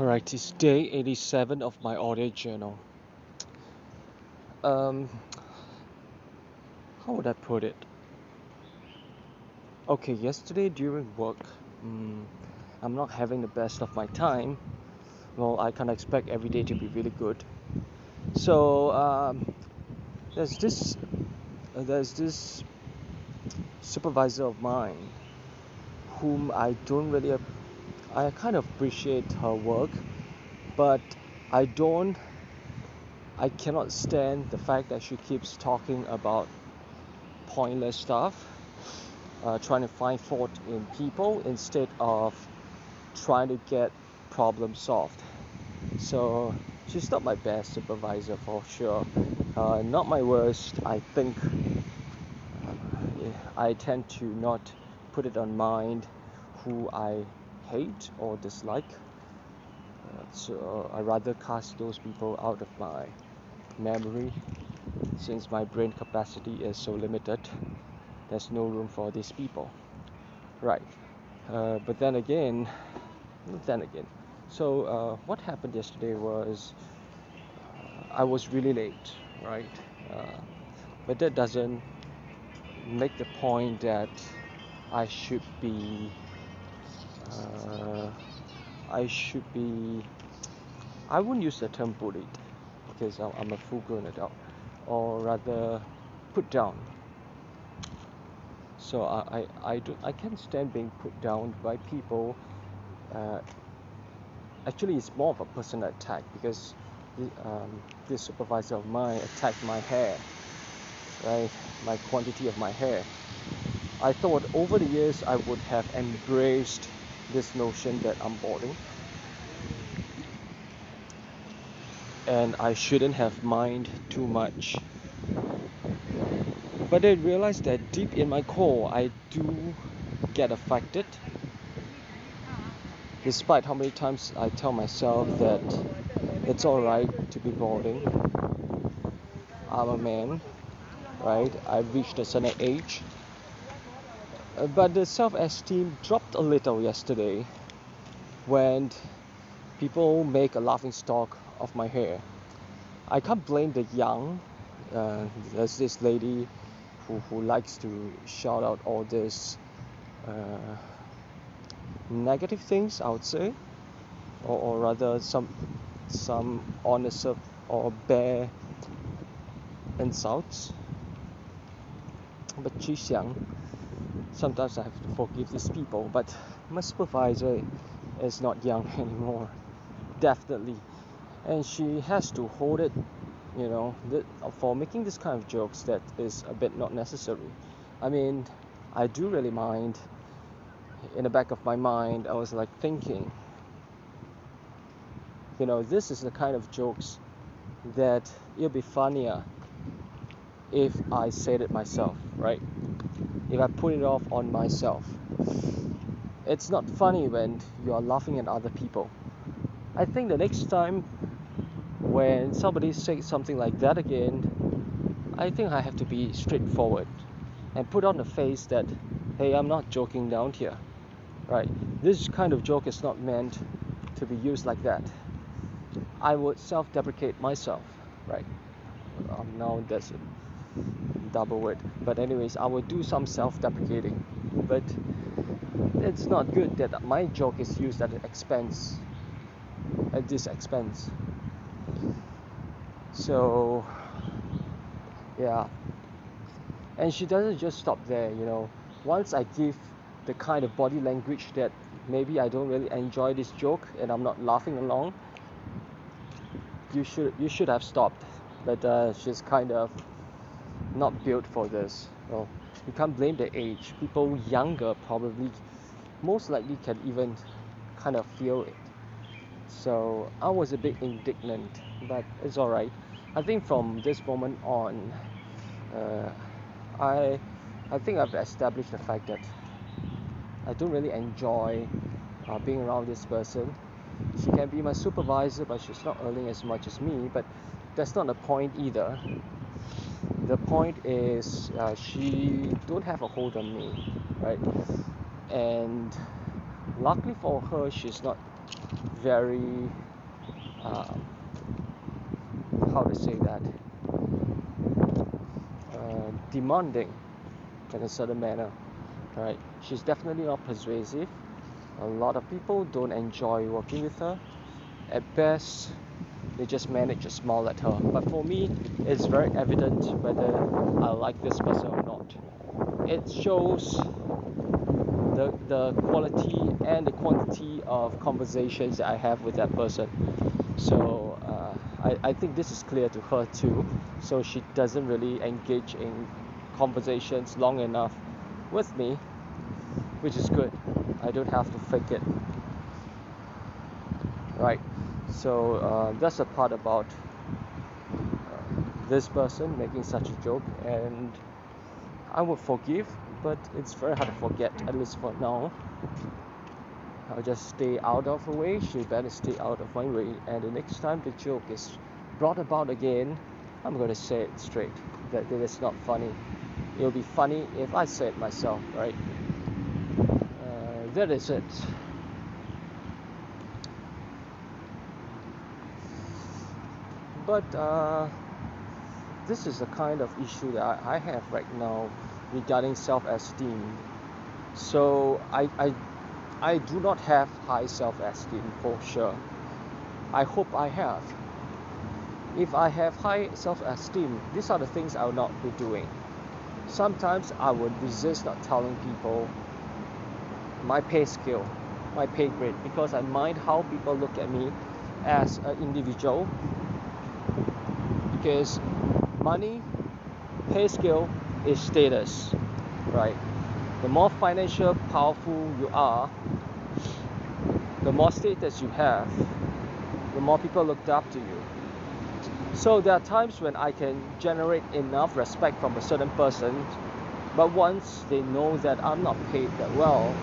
Alright, it's day 87 of my audio journal. Um, how would I put it? Okay, yesterday during work, um, I'm not having the best of my time. Well, I can't expect every day to be really good. So um, there's this, uh, there's this supervisor of mine whom I don't really I kind of appreciate her work, but I don't, I cannot stand the fact that she keeps talking about pointless stuff, uh, trying to find fault in people instead of trying to get problems solved. So she's not my best supervisor for sure. Uh, not my worst. I think uh, I tend to not put it on mind who I hate or dislike. Uh, so I rather cast those people out of my memory since my brain capacity is so limited. There's no room for these people. Right. Uh, but then again, then again. So uh, what happened yesterday was uh, I was really late, right? Uh, but that doesn't make the point that I should be uh, I should be I wouldn't use the term bullied because I'm a full grown adult or rather put down. So I, I, I, do, I can't stand being put down by people uh, actually it's more of a personal attack because um, this supervisor of mine attacked my hair right? My quantity of my hair. I thought over the years I would have embraced this notion that I'm boring and I shouldn't have mind too much. But I realized that deep in my core, I do get affected. Despite how many times I tell myself that it's alright to be boring. I'm a man, right? I've reached a certain age uh, but the self esteem dropped a little yesterday when people make a laughing stock of my hair. I can't blame the young. Uh, there's this lady who, who likes to shout out all this uh, negative things, I would say, or, or rather some some honest or bare insults. But she's young sometimes I have to forgive these people, but my supervisor is not young anymore, definitely, and she has to hold it, you know, for making this kind of jokes that is a bit not necessary. I mean, I do really mind. In the back of my mind, I was like thinking, you know, this is the kind of jokes that it'll be funnier if I said it myself, right? If I put it off on myself. It's not funny when you are laughing at other people. I think the next time when somebody says something like that again, I think I have to be straightforward and put on the face that, hey, I'm not joking down here, right? This kind of joke is not meant to be used like that. I would self deprecate myself, right? Um, now that's it double word but anyways I will do some self-deprecating. But it's not good that my joke is used at expense at this expense. So yeah. And she doesn't just stop there you know. Once I give the kind of body language that maybe I don't really enjoy this joke and I'm not laughing along you should you should have stopped. But uh, she's kind of not built for this. Well, you can't blame the age. People younger probably most likely can even kind of feel it. So I was a bit indignant, but it's alright. I think from this moment on, uh, I I think I've established the fact that I don't really enjoy uh, being around this person. She can be my supervisor, but she's not earning as much as me. But that's not the point either the point is uh, she don't have a hold on me right and luckily for her, she's not very, uh, how to say that, uh, demanding in a certain manner. Right? She's definitely not persuasive. A lot of people don't enjoy working with her. At best, they just manage to smile at her. But for me, it's very evident whether I like this person or not. It shows the, the quality and the quantity of conversations that I have with that person. So uh, I, I think this is clear to her too. So she doesn't really engage in conversations long enough with me, which is good. I don't have to fake it. So uh, that's the part about uh, this person making such a joke, and I would forgive, but it's very hard to forget, at least for now. I'll just stay out of her way, she better stay out of my way, and the next time the joke is brought about again, I'm gonna say it straight that it is not funny. It'll be funny if I say it myself, right? Uh, that is it. But uh, this is the kind of issue that I, I have right now regarding self-esteem. So I, I, I do not have high self-esteem for sure. I hope I have. If I have high self-esteem, these are the things I will not be doing. Sometimes I would resist not telling people my pay scale, my pay grade, because I mind how people look at me as an individual because money, pay scale is status, right? The more financial powerful you are, the more status you have, the more people look up to you. So there are times when I can generate enough respect from a certain person, but once they know that I'm not paid that well,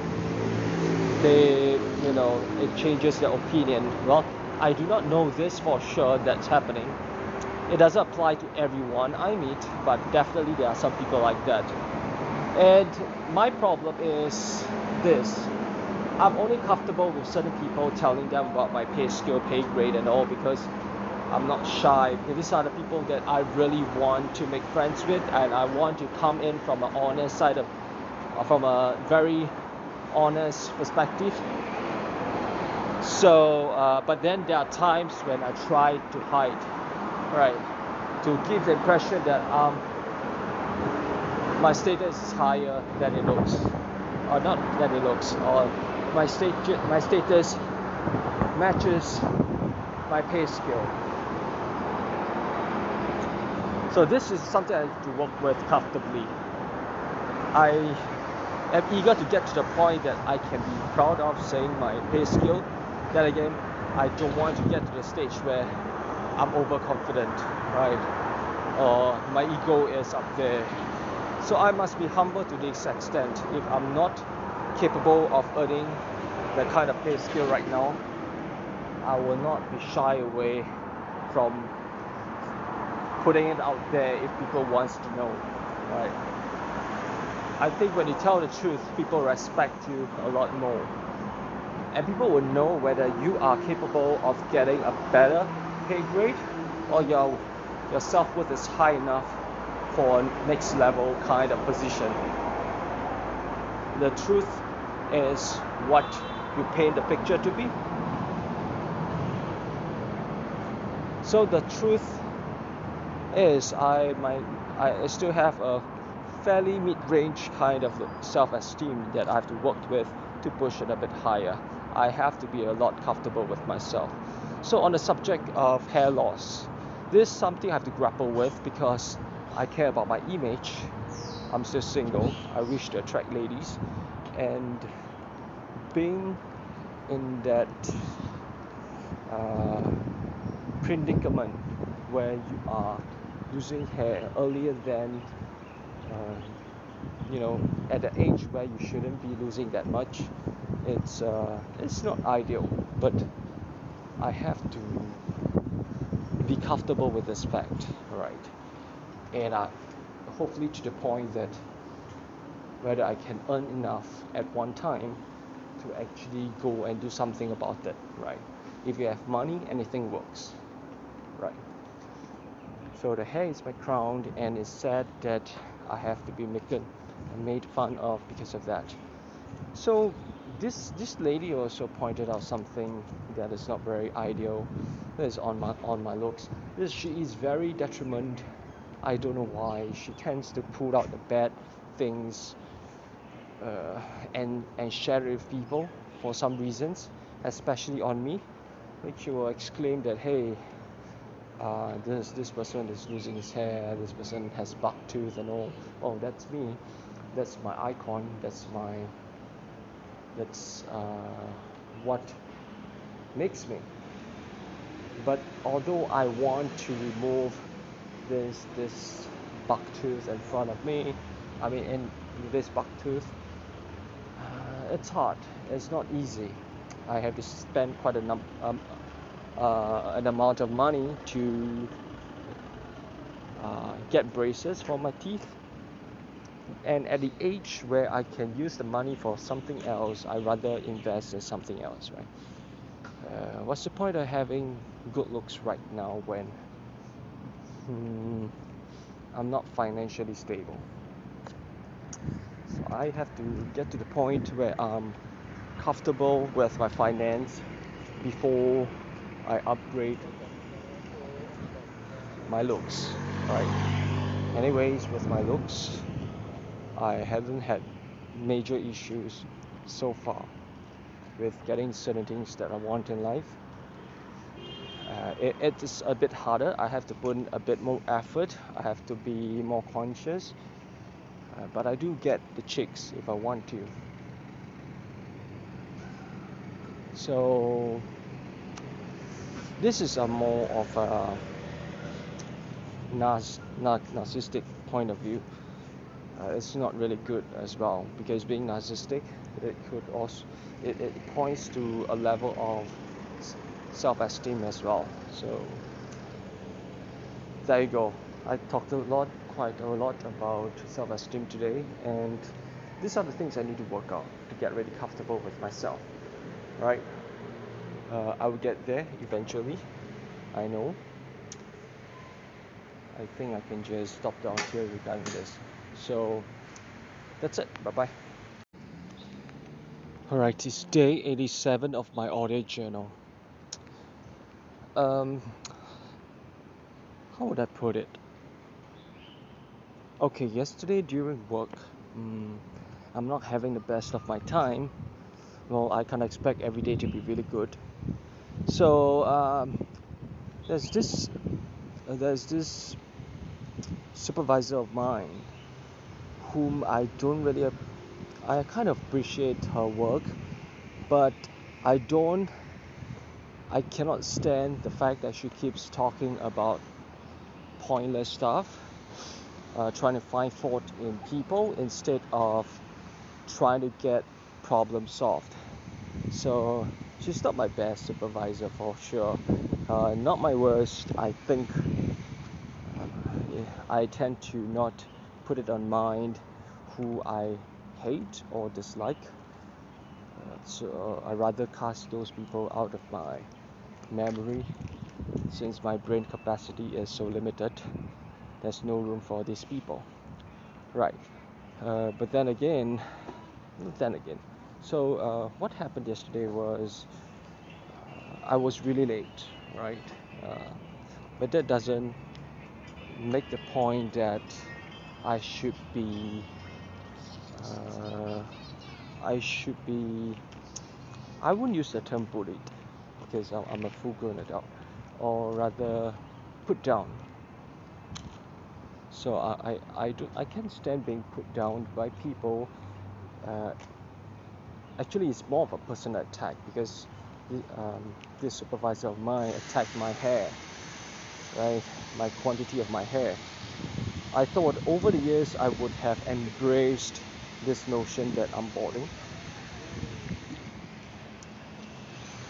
they, you know, it changes their opinion. Well, I do not know this for sure that's happening it doesn't apply to everyone I meet, but definitely there are some people like that. And my problem is this I'm only comfortable with certain people telling them about my pay scale, pay grade, and all because I'm not shy. These are the people that I really want to make friends with, and I want to come in from an honest side of, from a very honest perspective. So, uh, but then there are times when I try to hide right. To give the impression that um, my status is higher than it looks. Or not than it looks. Or my state my status matches my pay scale. So this is something I have to work with comfortably. I am eager to get to the point that I can be proud of saying my pay scale. Then again I don't want to get to the stage where I'm overconfident, right? Or my ego is up there. So I must be humble to this extent. If I'm not capable of earning the kind of pay scale right now, I will not be shy away from putting it out there if people wants to know, right? I think when you tell the truth, people respect you a lot more. And people will know whether you are capable of getting a better pay grade or your your self-worth is high enough for next level kind of position. The truth is what you paint the picture to be. So the truth is I might I still have a fairly mid-range kind of self-esteem that I have to work with to push it a bit higher. I have to be a lot comfortable with myself. So, on the subject of hair loss, this is something I have to grapple with because I care about my image. I'm still single. I wish to attract ladies, and being in that uh, predicament where you are losing hair earlier than uh, you know at the age where you shouldn't be losing that much it's uh, it's not ideal but I have to be comfortable with this fact, right? And I, hopefully to the point that whether I can earn enough at one time to actually go and do something about it, right? If you have money, anything works, right? So the hair is my crown, and it's sad that I have to be making made fun of because of that. So this this lady also pointed out something that is not very ideal. That is on my on my looks. This she is very detriment. I don't know why she tends to pull out the bad things uh, and and share it with people for some reasons, especially on me. Like she will exclaim that hey, uh, this this person is losing his hair, this person has buck tooth and all. Oh, that's me. That's my icon. That's my. That's uh, what makes me. But although I want to remove this this buck tooth in front of me, I mean in this buck tooth, uh, it's hard. It's not easy. I have to spend quite a num um, uh, an amount of money to uh, get braces for my teeth. And at the age where I can use the money for something else, I rather invest in something else, right? Uh, what's the point of having good looks right now when hmm, I'm not financially stable? So I have to get to the point where I'm comfortable with my finance before I upgrade my looks, right? Anyways, with my looks, I haven't had major issues so far with getting certain things that I want in life. Uh, it, it is a bit harder. I have to put in a bit more effort. I have to be more conscious. Uh, but I do get the chicks if I want to. So this is a more of a nar- nar- narcissistic point of view. Uh, it's not really good as well because being narcissistic, it could also it, it points to a level of self-esteem as well. So there you go. I talked a lot, quite a lot about self-esteem today, and these are the things I need to work out to get really comfortable with myself, right? uh, I will get there eventually. I know. I think I can just stop down here regarding this. So that's it. Bye bye. Alright, it's day 87 of my audio journal. Um, how would I put it? Okay, yesterday during work, um, I'm not having the best of my time. Well, I can't expect every day to be really good so um, there's this uh, there's this supervisor of mine whom I don't really I kind of appreciate her work but I don't I cannot stand the fact that she keeps talking about pointless stuff uh, trying to find fault in people instead of trying to get problems solved so she's not my best supervisor for sure. Uh, not my worst. I think uh, I tend to not put it on mind who I hate or dislike. Uh, so I rather cast those people out of my memory since my brain capacity is so limited. There's no room for these people. Right. Uh, but then again, then again, so uh, what happened yesterday was uh, I was really late, right? Uh, but that doesn't make the point that I should be. Uh, I should be. I wouldn't use the term bullied because I'm a full-grown adult, or rather, put down. So I, I, I, do, I can't stand being put down by people uh, actually it's more of a personal attack because um, this supervisor of mine attacked my hair right my quantity of my hair i thought over the years i would have embraced this notion that i'm boring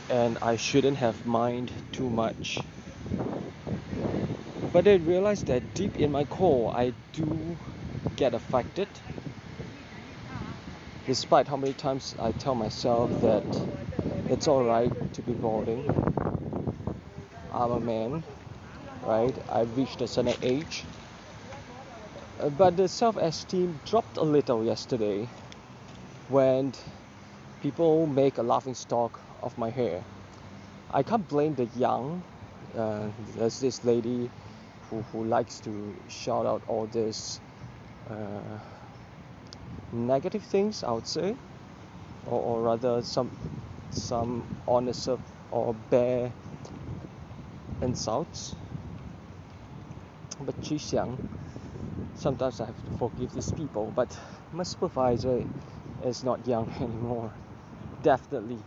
and i shouldn't have mind too much but i realized that deep in my core i do get affected despite how many times I tell myself that it's alright to be boring, I'm a man, right? I've reached a certain age. But the self esteem dropped a little yesterday when people make a laughing stock of my hair. I can't blame the young. Uh, there's this lady who, who likes to shout out all this uh, negative things, I would say, or, or rather some some honest or bare insults. But she's young. Sometimes I have to forgive these people, but my supervisor is not young anymore, definitely,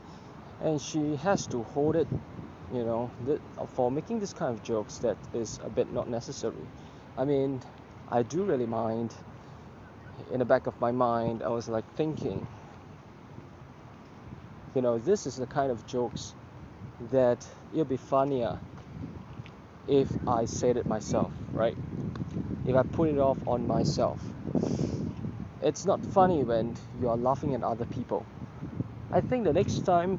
and she has to hold it. You know, for making this kind of jokes that is a bit not necessary. I mean, I do really mind in the back of my mind, I was like thinking, you know, this is the kind of jokes that it'll be funnier if I said it myself, right? If I put it off on myself. It's not funny when you are laughing at other people. I think the next time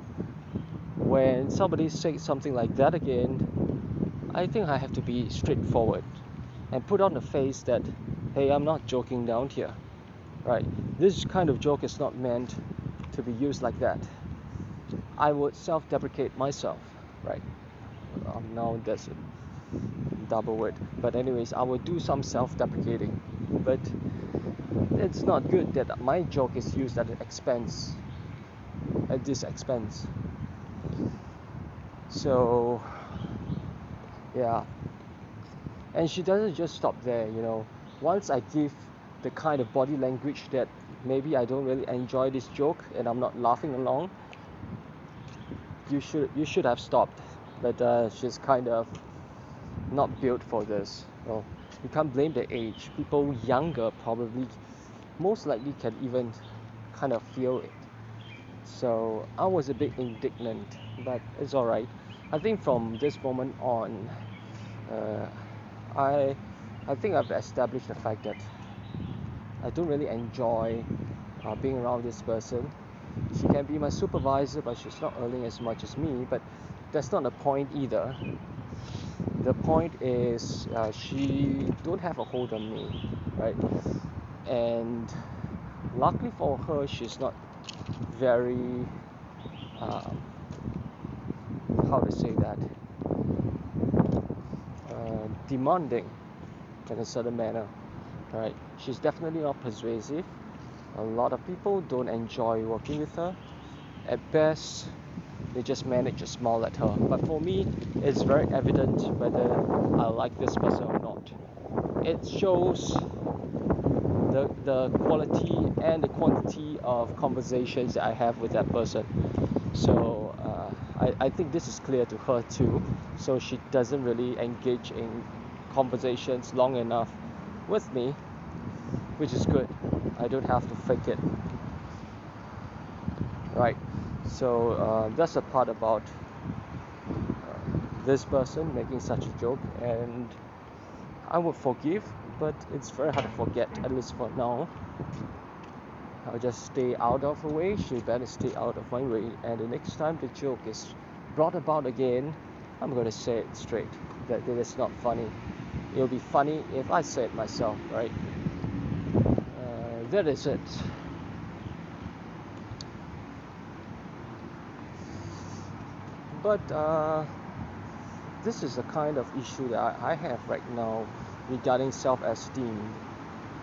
when somebody says something like that again, I think I have to be straightforward and put on the face that, hey, I'm not joking down here right? This kind of joke is not meant to be used like that. I would self-deprecate myself, right? Um, now that's double word. But anyways, I will do some self-deprecating. But it's not good that my joke is used at an expense, at this expense. So, yeah. And she doesn't just stop there, you know. Once I give the kind of body language that maybe I don't really enjoy this joke and I'm not laughing along, you should you should have stopped. But uh, she's kind of not built for this. Well, you can't blame the age. People younger probably most likely can even kind of feel it. So I was a bit indignant, but it's alright. I think from this moment on, uh, I I think I've established the fact that I don't really enjoy uh, being around this person. She can be my supervisor, but she's not earning as much as me. But that's not the point either. The point is uh, she don't have a hold on me, right? And luckily for her, she's not very uh, how to say that uh, demanding in a certain manner right? She's definitely not persuasive. A lot of people don't enjoy working with her. At best they just manage smile at her but for me it's very evident whether I like this person or not it shows the, the quality and the quantity of conversations that I have with that person so uh, I, I think this is clear to her too so she doesn't really engage in conversations long enough with me, which is good. I don't have to fake it. Right. So uh, that's the part about uh, this person making such a joke, and I would forgive, but it's very hard to forget, at least for now. I'll just stay out of her way. She better stay out of my way. And the next time the joke is brought about again, I'm to say it straight that it is not funny it'll be funny if I say it myself, right? Uh, that is it. But uh, this is the kind of issue that I, I have right now regarding self-esteem.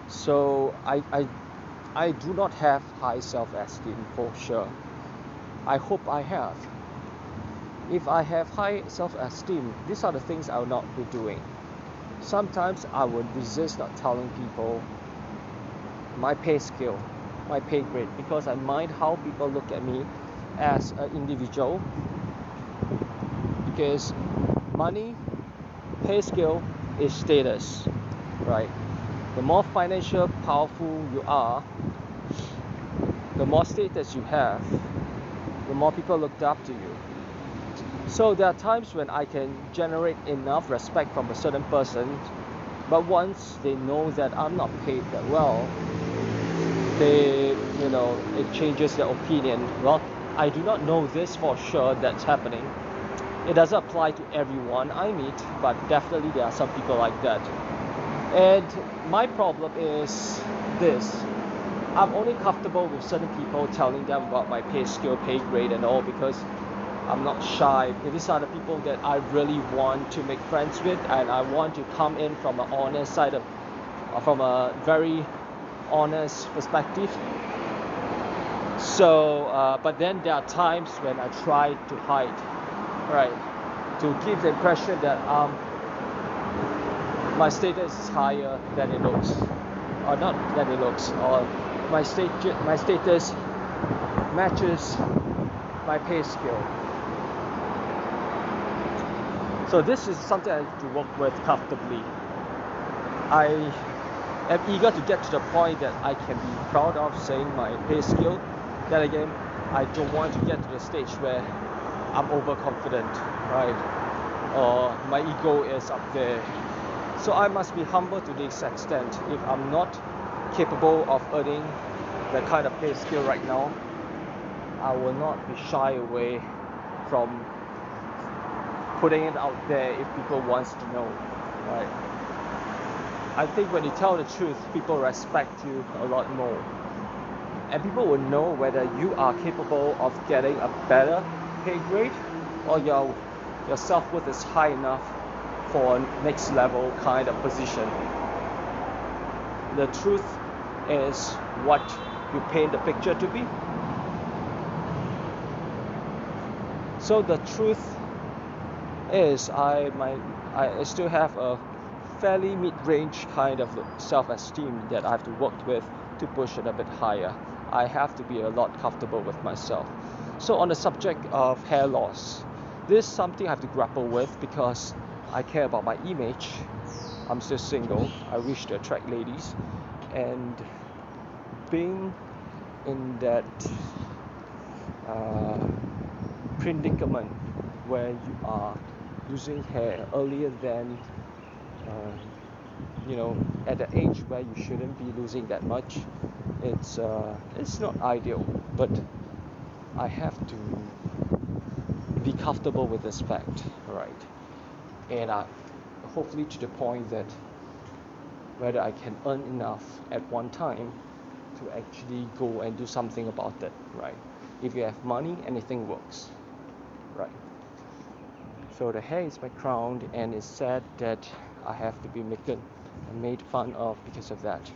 So I, I, I do not have high self-esteem for sure. I hope I have. If I have high self-esteem, these are the things I will not be doing sometimes I would resist not telling people my pay scale, my pay grade, because I mind how people look at me as an individual. Because money, pay scale is status, right? The more financial powerful you are, the more status you have, the more people look up to you. So there are times when I can generate enough respect from a certain person, but once they know that I'm not paid that well, they you know it changes their opinion. Well, I do not know this for sure that's happening. It doesn't apply to everyone I meet, but definitely there are some people like that. And my problem is this. I'm only comfortable with certain people telling them about my pay scale, pay grade and all because I'm not shy. These are the people that I really want to make friends with and I want to come in from an honest side of from a very honest perspective. So, uh, but then there are times when I try to hide, right, to give the impression that um, my status is higher than it looks, or not than it looks, or my state my status matches my pay scale. So this is something I have to work with comfortably. I am eager to get to the point that I can be proud of saying my pay scale. Then again, I don't want to get to the stage where I'm overconfident, right? Or my ego is up there. So I must be humble to this extent. If I'm not capable of earning the kind of pay scale right now, I will not be shy away from putting it out there if people wants to know, right? I think when you tell the truth, people respect you a lot more. And people will know whether you are capable of getting a better pay grade or your, your self worth is high enough for next level kind of position. The truth is what you paint the picture to be. So the truth is I my I still have a fairly mid-range kind of self-esteem that I have to work with to push it a bit higher. I have to be a lot comfortable with myself. So on the subject of hair loss, this is something I have to grapple with because I care about my image. I'm still single. I wish to attract ladies, and being in that uh, predicament where you are losing hair earlier than uh, you know at the age where you shouldn't be losing that much it's uh, it's not ideal but I have to be comfortable with this fact right? And I hopefully to the point that whether I can earn enough at one time to actually go and do something about it right? If you have money anything works right? So the hair is my crown and it's sad that I have to be made fun of because of that.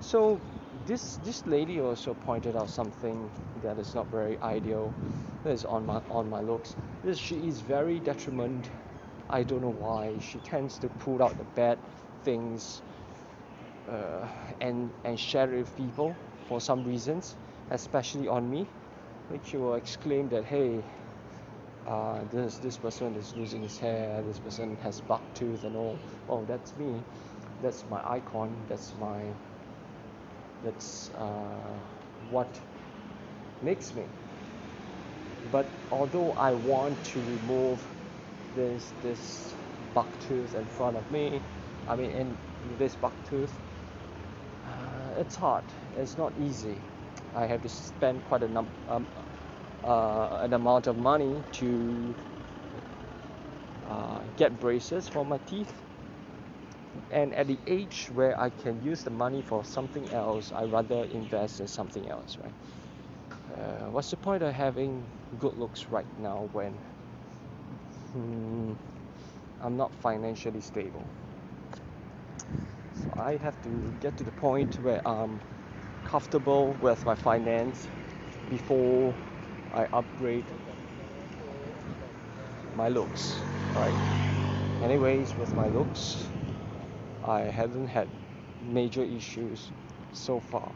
So this this lady also pointed out something that is not very ideal. That is on my on my looks. She is very detriment. I don't know why. She tends to pull out the bad things uh, and and share it with people for some reasons, especially on me. Like she will exclaim that hey uh, this this person is losing his hair, this person has buck tooth and all. Oh, that's me. That's my icon. That's my. That's uh, what makes me. But although I want to remove this this buck tooth in front of me, I mean in this buck tooth, uh, it's hard. It's not easy. I have to spend quite a number um, uh, an amount of money to uh, get braces for my teeth. And at the age where I can use the money for something else, I rather invest in something else, right? Uh, what's the point of having good looks right now when hmm, I'm not financially stable? So I have to get to the point where I'm comfortable with my finance before I upgrade my looks right anyways with my looks I haven't had major issues so far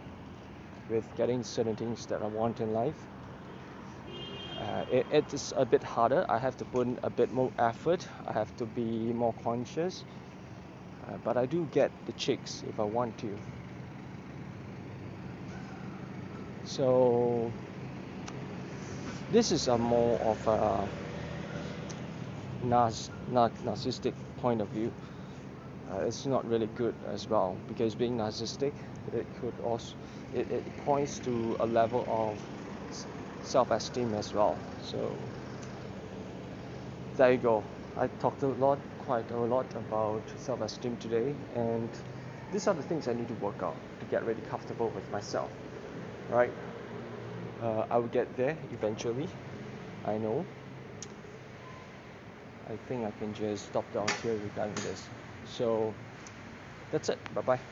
with getting certain things that I want in life. Uh, it, it is a bit harder. I have to put in a bit more effort. I have to be more conscious. Uh, but I do get the chicks if I want to. So this is a more of a nar- nar- narcissistic point of view. Uh, it's not really good as well because being narcissistic it could also it, it points to a level of self-esteem as well. So there you go. I talked a lot quite a lot about self-esteem today and these are the things I need to work out to get really comfortable with myself right? Uh, I will get there eventually I know. I think I can just stop down here regarding this so that's it. Bye bye